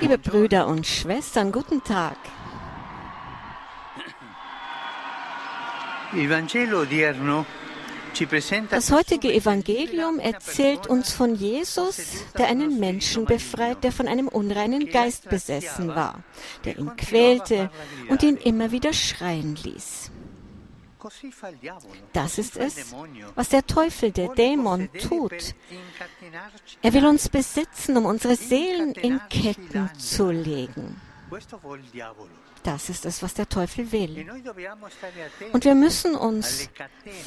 Liebe Brüder und Schwestern, guten Tag. Das heutige Evangelium erzählt uns von Jesus, der einen Menschen befreit, der von einem unreinen Geist besessen war, der ihn quälte und ihn immer wieder schreien ließ. Das ist es, was der Teufel, der Dämon, tut. Er will uns besitzen, um unsere Seelen in Ketten zu legen. Das ist es, was der Teufel will. Und wir müssen uns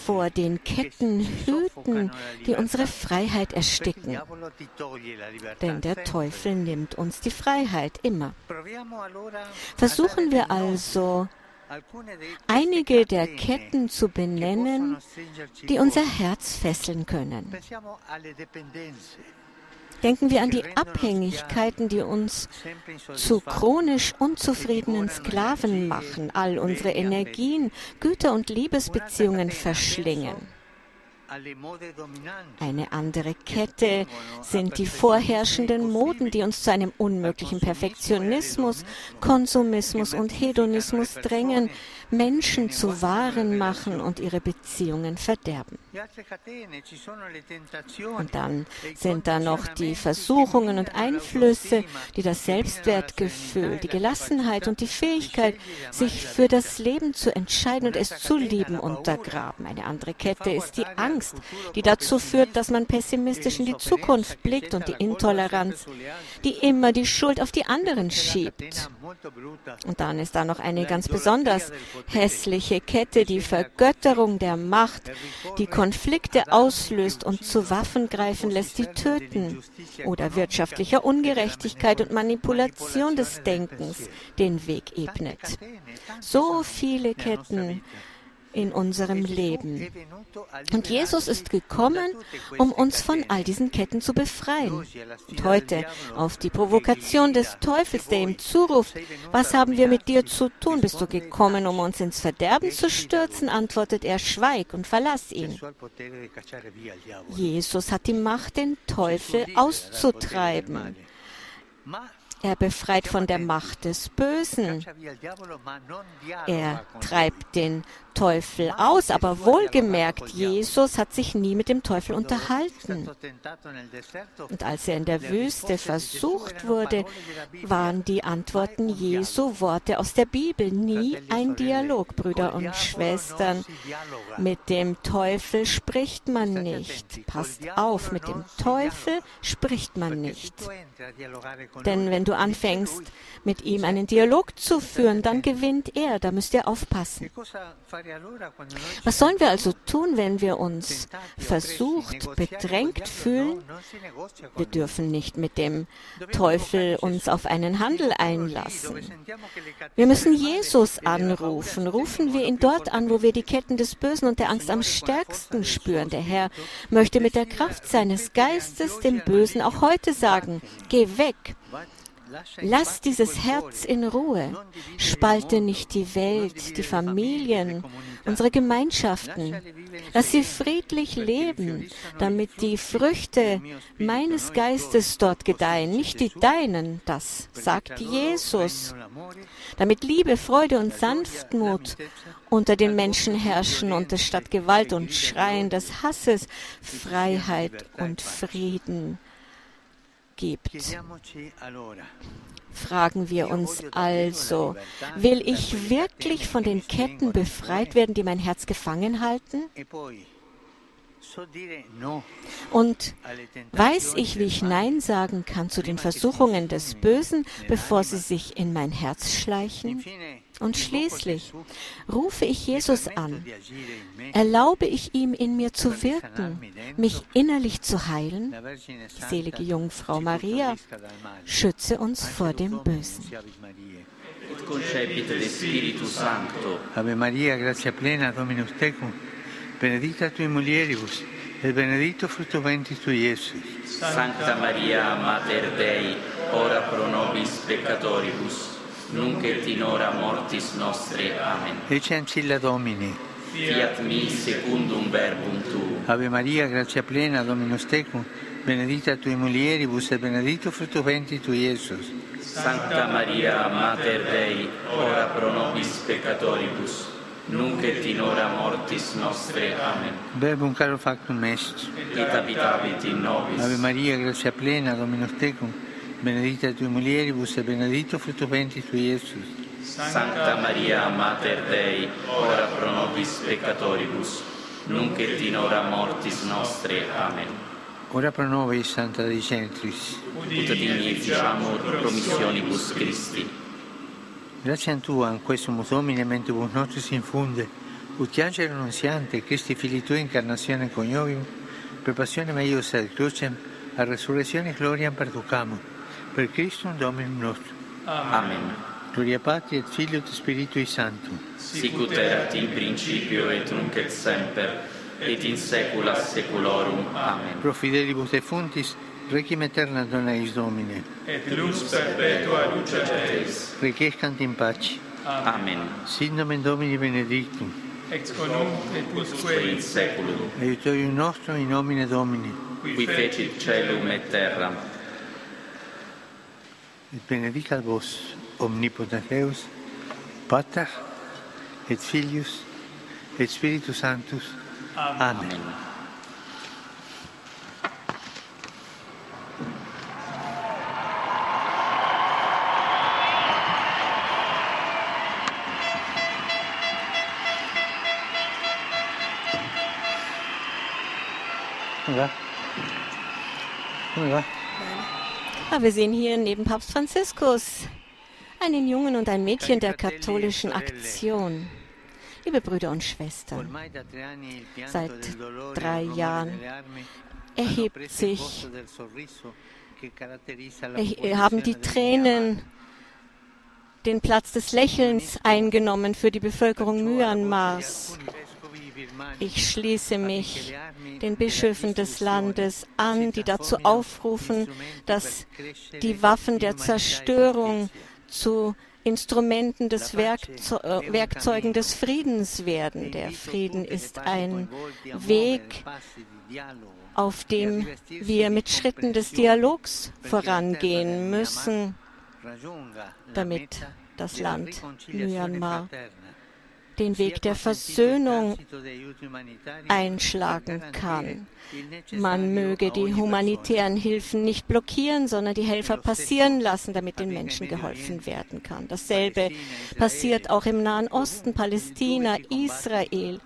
vor den Ketten hüten, die unsere Freiheit ersticken. Denn der. Teufel nimmt uns die Freiheit immer. Versuchen wir also, einige der Ketten zu benennen, die unser. Herz fesseln können. Denken wir an die Abhängigkeiten, die uns zu chronisch unzufriedenen Sklaven machen, all unsere Energien, Güter und Liebesbeziehungen verschlingen. Eine andere Kette sind die vorherrschenden Moden, die uns zu einem unmöglichen Perfektionismus, Konsumismus und Hedonismus drängen, Menschen zu Waren machen und ihre Beziehungen verderben. Und dann sind da noch die Versuchungen und Einflüsse, die das Selbstwertgefühl, die la Gelassenheit und die Fähigkeit, sich für das Leben zu entscheiden und es zu lieben, untergraben. Eine andere Kette ist die Angst, die dazu führt, dass man pessimistisch in die Zukunft blickt und die Intoleranz, die immer die Schuld auf die anderen schiebt. Und dann ist da noch eine ganz besonders hässliche Kette, die Vergötterung der Macht, die Konflikte auslöst und zu Waffen greifen lässt, die töten. Oder wirtschaftlicher Ungerechtigkeit und Manipulation des Denkens den Weg ebnet. So viele Ketten in unserem Leben. Und Jesus ist gekommen, um uns von all diesen Ketten zu befreien. Und heute, auf die Provokation des Teufels, der ihm zuruft, was haben wir mit dir zu tun? Bist du gekommen, um uns ins Verderben zu stürzen? antwortet er, schweig und verlass ihn. Jesus hat die Macht, den Teufel auszutreiben. Er befreit von der Macht des Bösen. Er treibt den Teufel aus, aber wohlgemerkt, Jesus hat sich nie mit dem Teufel unterhalten. Und als er in der Wüste versucht wurde, waren die Antworten Jesu Worte aus der Bibel, nie ein Dialog, Brüder und Schwestern. Mit dem Teufel spricht man nicht. Passt auf, mit dem Teufel spricht man nicht. Denn wenn du anfängst, mit ihm einen Dialog zu führen, dann gewinnt er. Da müsst ihr aufpassen. Was sollen wir also tun, wenn wir uns versucht, bedrängt fühlen? Wir dürfen nicht mit dem Teufel uns auf einen Handel einlassen. Wir müssen Jesus anrufen. Rufen wir ihn dort an, wo wir die Ketten des Bösen und der Angst am stärksten spüren. Der Herr möchte mit der Kraft seines Geistes dem Bösen auch heute sagen, geh weg. Lass dieses Herz in Ruhe. Spalte nicht die Welt, die Familien, unsere Gemeinschaften. Lass sie friedlich leben, damit die Früchte meines Geistes dort gedeihen, nicht die deinen. Das sagt Jesus. Damit Liebe, Freude und Sanftmut unter den Menschen herrschen und es statt Gewalt und Schreien des Hasses Freiheit und Frieden gibt. Fragen wir uns also, will ich wirklich von den Ketten befreit werden, die mein Herz gefangen halten? Und weiß ich, wie ich Nein sagen kann zu den Versuchungen des Bösen, bevor sie sich in mein Herz schleichen? Und schließlich rufe ich Jesus an, erlaube ich ihm in mir zu wirken, mich innerlich zu heilen. Die selige Jungfrau Maria, schütze uns vor dem Bösen. Ave Maria, grazia plena, Dominus tecum, benedicta tui mulieribus, et benedictus fructus ventris tui, Iesus. Sancta Maria, Mater Dei, ora pro nobis peccatoribus, nunc et in hora mortis nostre. Amen. Ecce ancilla Domini. Fiat mi secundum verbum tuum. Ave Maria, grazia plena, Dominus tecum, benedicta tui mulieribus et benedictus fructus ventris tui, Iesus. Santa Maria, Mater Dei, ora pro nobis peccatoribus, nunc et in hora mortis nostre. Amen. Verbum caro factum est. Et habitavit in nobis. Ave Maria, gratia plena, Dominus tecum, benedicta tui mulieribus et benedictus fructus ventris tui, Iesus. Santa Maria, Mater Dei, ora pro nobis peccatoribus, nunc et in hora mortis nostre. Amen. Ora pro nobis, Santa Dei Gentris. Ut digni ficiamur promissionibus Christi. Grazie a Tua, in questo Domine, mentibus nostris infunde, ut angelo annunziante, Christi Fili Tui, incarnazione coniovium, per passione meius ad crucem, a resurrezione gloriam perducamo, per Christum Dominum nostrum. Amen. Gloria Patri et Filio et Spiritui Sanctum. Sicut erat in principio et nunc et semper, et in saecula saeculorum. Amen. Pro fidelibus defuntis, requiem aeterna dona eis Domine. et lux perpetua lucet eis. Requiescant in pace. Amen. Sit nomen Domini benedictum. Ex conunc et Usque in saeculum, Aiutorium nostrum in nomine Domini. qui fecit celum et terram. Benedicat vos, omnipotens Deus, Pater, et Filius, et Spiritus Sanctus. Va? Come va? Ah, wir sehen hier neben Papst Franziskus einen Jungen und ein Mädchen der katholischen Aktion. Liebe Brüder und Schwestern, Seit drei Jahren erhebt sich, haben die Tränen den Platz des Lächelns eingenommen für die Bevölkerung Myanmars. Ich schließe mich den Bischöfen des Landes an, die dazu aufrufen, dass die Waffen der Zerstörung zu Instrumenten des Werkzeu Werkzeugen des Friedens werden. Der Frieden ist ein Weg, auf dem wir mit Schritten des Dialogs vorangehen müssen, damit das Land Myanmar den Weg der Versöhnung einschlagen kann. Man möge die humanitären Hilfen nicht blockieren, sondern die Helfer passieren lassen, damit den Menschen geholfen werden kann. Dasselbe passiert auch im Nahen Osten, Palästina, Israel.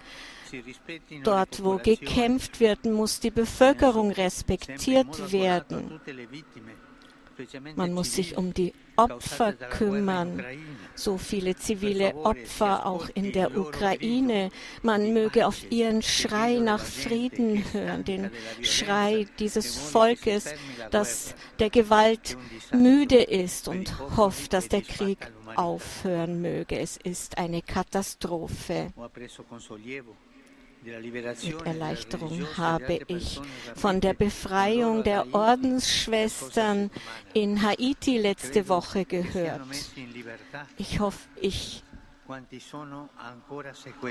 Dort, wo gekämpft wird, muss die Bevölkerung respektiert werden. Man muss sich um die Opfer kümmern. So viele zivile Opfer auch in der Ukraine. Man möge auf ihren Schrei nach Frieden hören, den Schrei dieses Volkes, das der Gewalt müde ist und hofft, dass der Krieg aufhören möge. Es ist eine Katastrophe. Mit Erleichterung habe ich von der Befreiung der Ordensschwestern in Haiti letzte Woche gehört. Ich hoffe, ich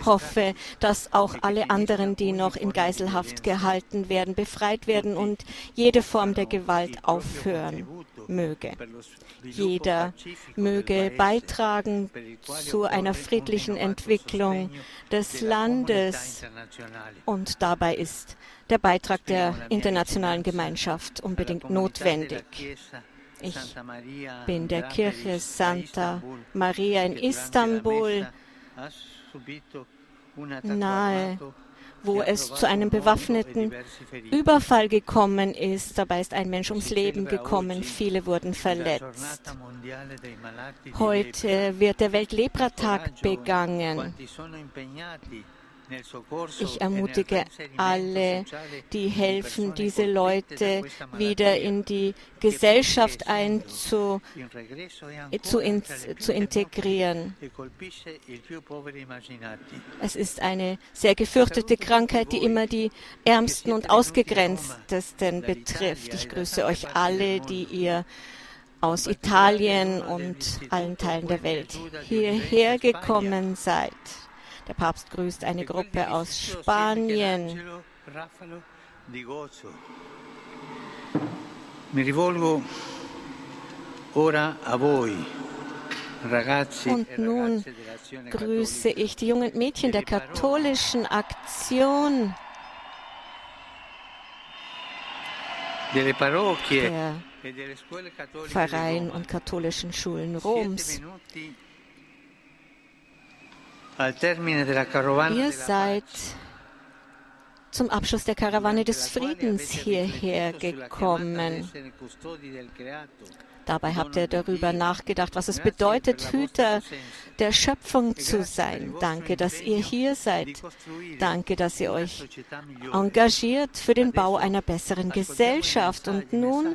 hoffe, dass auch alle anderen, die noch in Geiselhaft gehalten werden, befreit werden und jede Form der Gewalt aufhören möge. Jeder möge beitragen zu einer friedlichen Entwicklung des Landes und dabei ist der Beitrag der internationalen Gemeinschaft unbedingt notwendig. Ich bin der Kirche Santa Maria in Istanbul nahe, wo es zu einem bewaffneten Überfall gekommen ist. Dabei ist ein Mensch ums Leben gekommen, viele wurden verletzt. Heute wird der Weltlepratag begangen. Ich ermutige alle, die helfen, diese Leute wieder in die Gesellschaft einzu, zu, in, zu integrieren. Es ist eine sehr gefürchtete Krankheit, die immer die Ärmsten und Ausgegrenztesten betrifft. Ich grüße euch alle, die ihr aus Italien und allen Teilen der Welt hierher gekommen seid. Der Papst grüßt eine Gruppe aus Spanien. Mi rivolgo ora a voi. Und e nun grüße ich die jungen Mädchen der katholischen Aktion der Pfarreien und katholischen Schulen Roms. Ihr seid zum Abschluss der Karawane des Friedens hierher gekommen. Dabei habt ihr darüber nachgedacht, was es bedeutet, Hüter der Schöpfung zu sein. Danke, dass ihr hier seid. Danke, dass ihr euch engagiert für den Bau einer besseren Gesellschaft. Und nun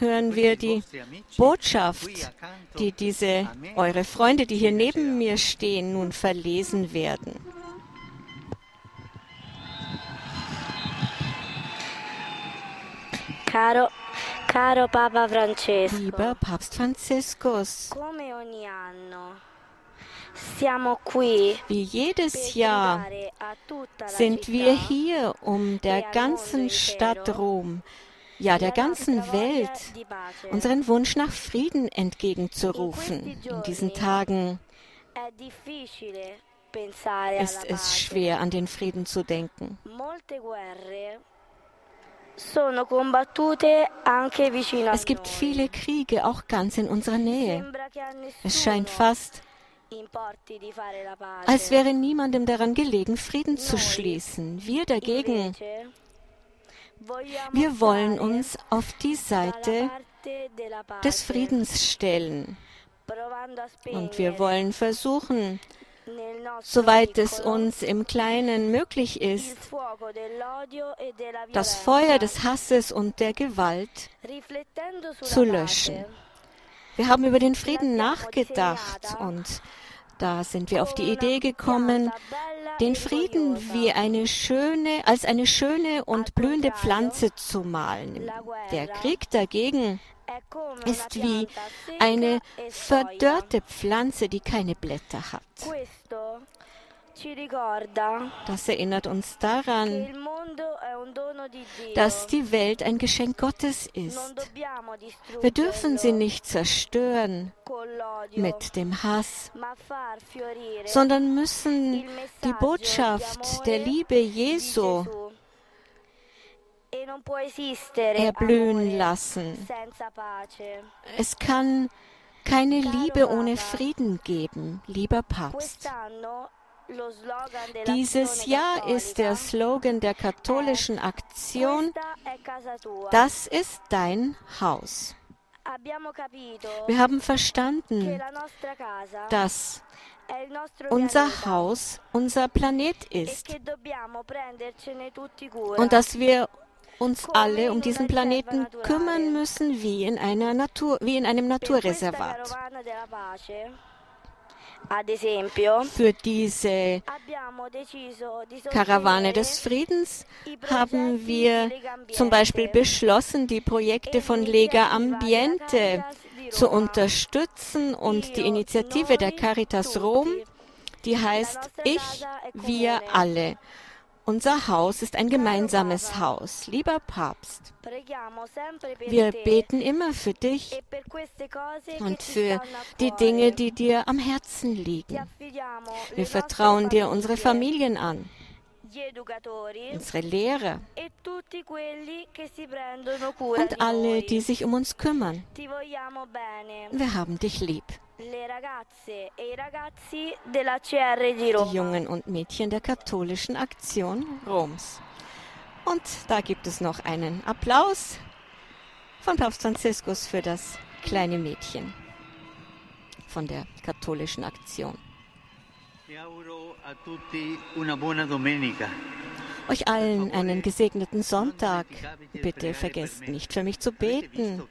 hören wir die Botschaft, die diese eure Freunde, die hier neben mir stehen, nun verlesen werden. Caro, caro Papa Francesco. Lieber Papst Franziskus. Come ogni anno. Wie jedes Jahr sind wir hier, um der e ganzen Stadt Rom ja der ganzen Welt unseren Wunsch nach Frieden entgegenzurufen. In diesen Tagen ist es schwer, an den Frieden zu denken. Es gibt viele Kriege, auch ganz in unserer Nähe. Es scheint fast, als wäre niemandem daran gelegen, Frieden zu schließen. Wir dagegen wir wollen uns auf die Seite des Friedens stellen. Und wir wollen versuchen, soweit es uns im Kleinen möglich ist, das Feuer des Hasses und der Gewalt zu löschen. Wir haben über den Frieden nachgedacht und da sind wir auf die Idee gekommen, den Frieden wie eine schöne, als eine schöne und blühende Pflanze zu malen. Der Krieg dagegen ist wie eine verdörrte Pflanze, die keine Blätter hat. Das erinnert uns daran, dass die Welt ein Geschenk Gottes ist. Wir dürfen sie nicht zerstören mit dem Hass, sondern müssen die Botschaft der Liebe Jesu erblühen lassen. Es kann keine Liebe ohne Frieden geben, lieber Papst. Dieses Jahr ist der Slogan der katholischen Aktion, das ist dein Haus. Wir haben verstanden, dass unser Haus unser Planet e ist und dass wir uns alle um diesen Planeten kümmern müssen wie in, einer Natur, wie in einem Naturreservat. Für diese Karawane des Friedens haben wir zum Beispiel beschlossen, die Projekte von Lega Ambiente zu unterstützen und die Initiative der Caritas Rom, die heißt Ich, wir alle. Unser Haus ist ein gemeinsames Haus. Lieber Papst, wir beten immer für dich und für die Dinge, die dir am Herzen liegen. Wir vertrauen dir unsere Familien an, unsere Lehrer und alle, die sich um uns kümmern. Wir haben dich lieb. E die Jungen und Mädchen der katholischen Aktion Roms. Und da gibt es noch einen Applaus von Papst Franziskus für das kleine Mädchen von der katholischen Aktion. Euch allen einen gesegneten Sonntag. Bitte vergesst nicht für mich zu beten.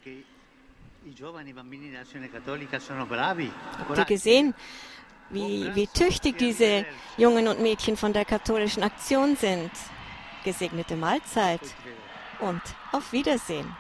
Habt ihr gesehen, wie, wie tüchtig diese Jungen und Mädchen von der katholischen Aktion sind? Gesegnete Mahlzeit und auf Wiedersehen.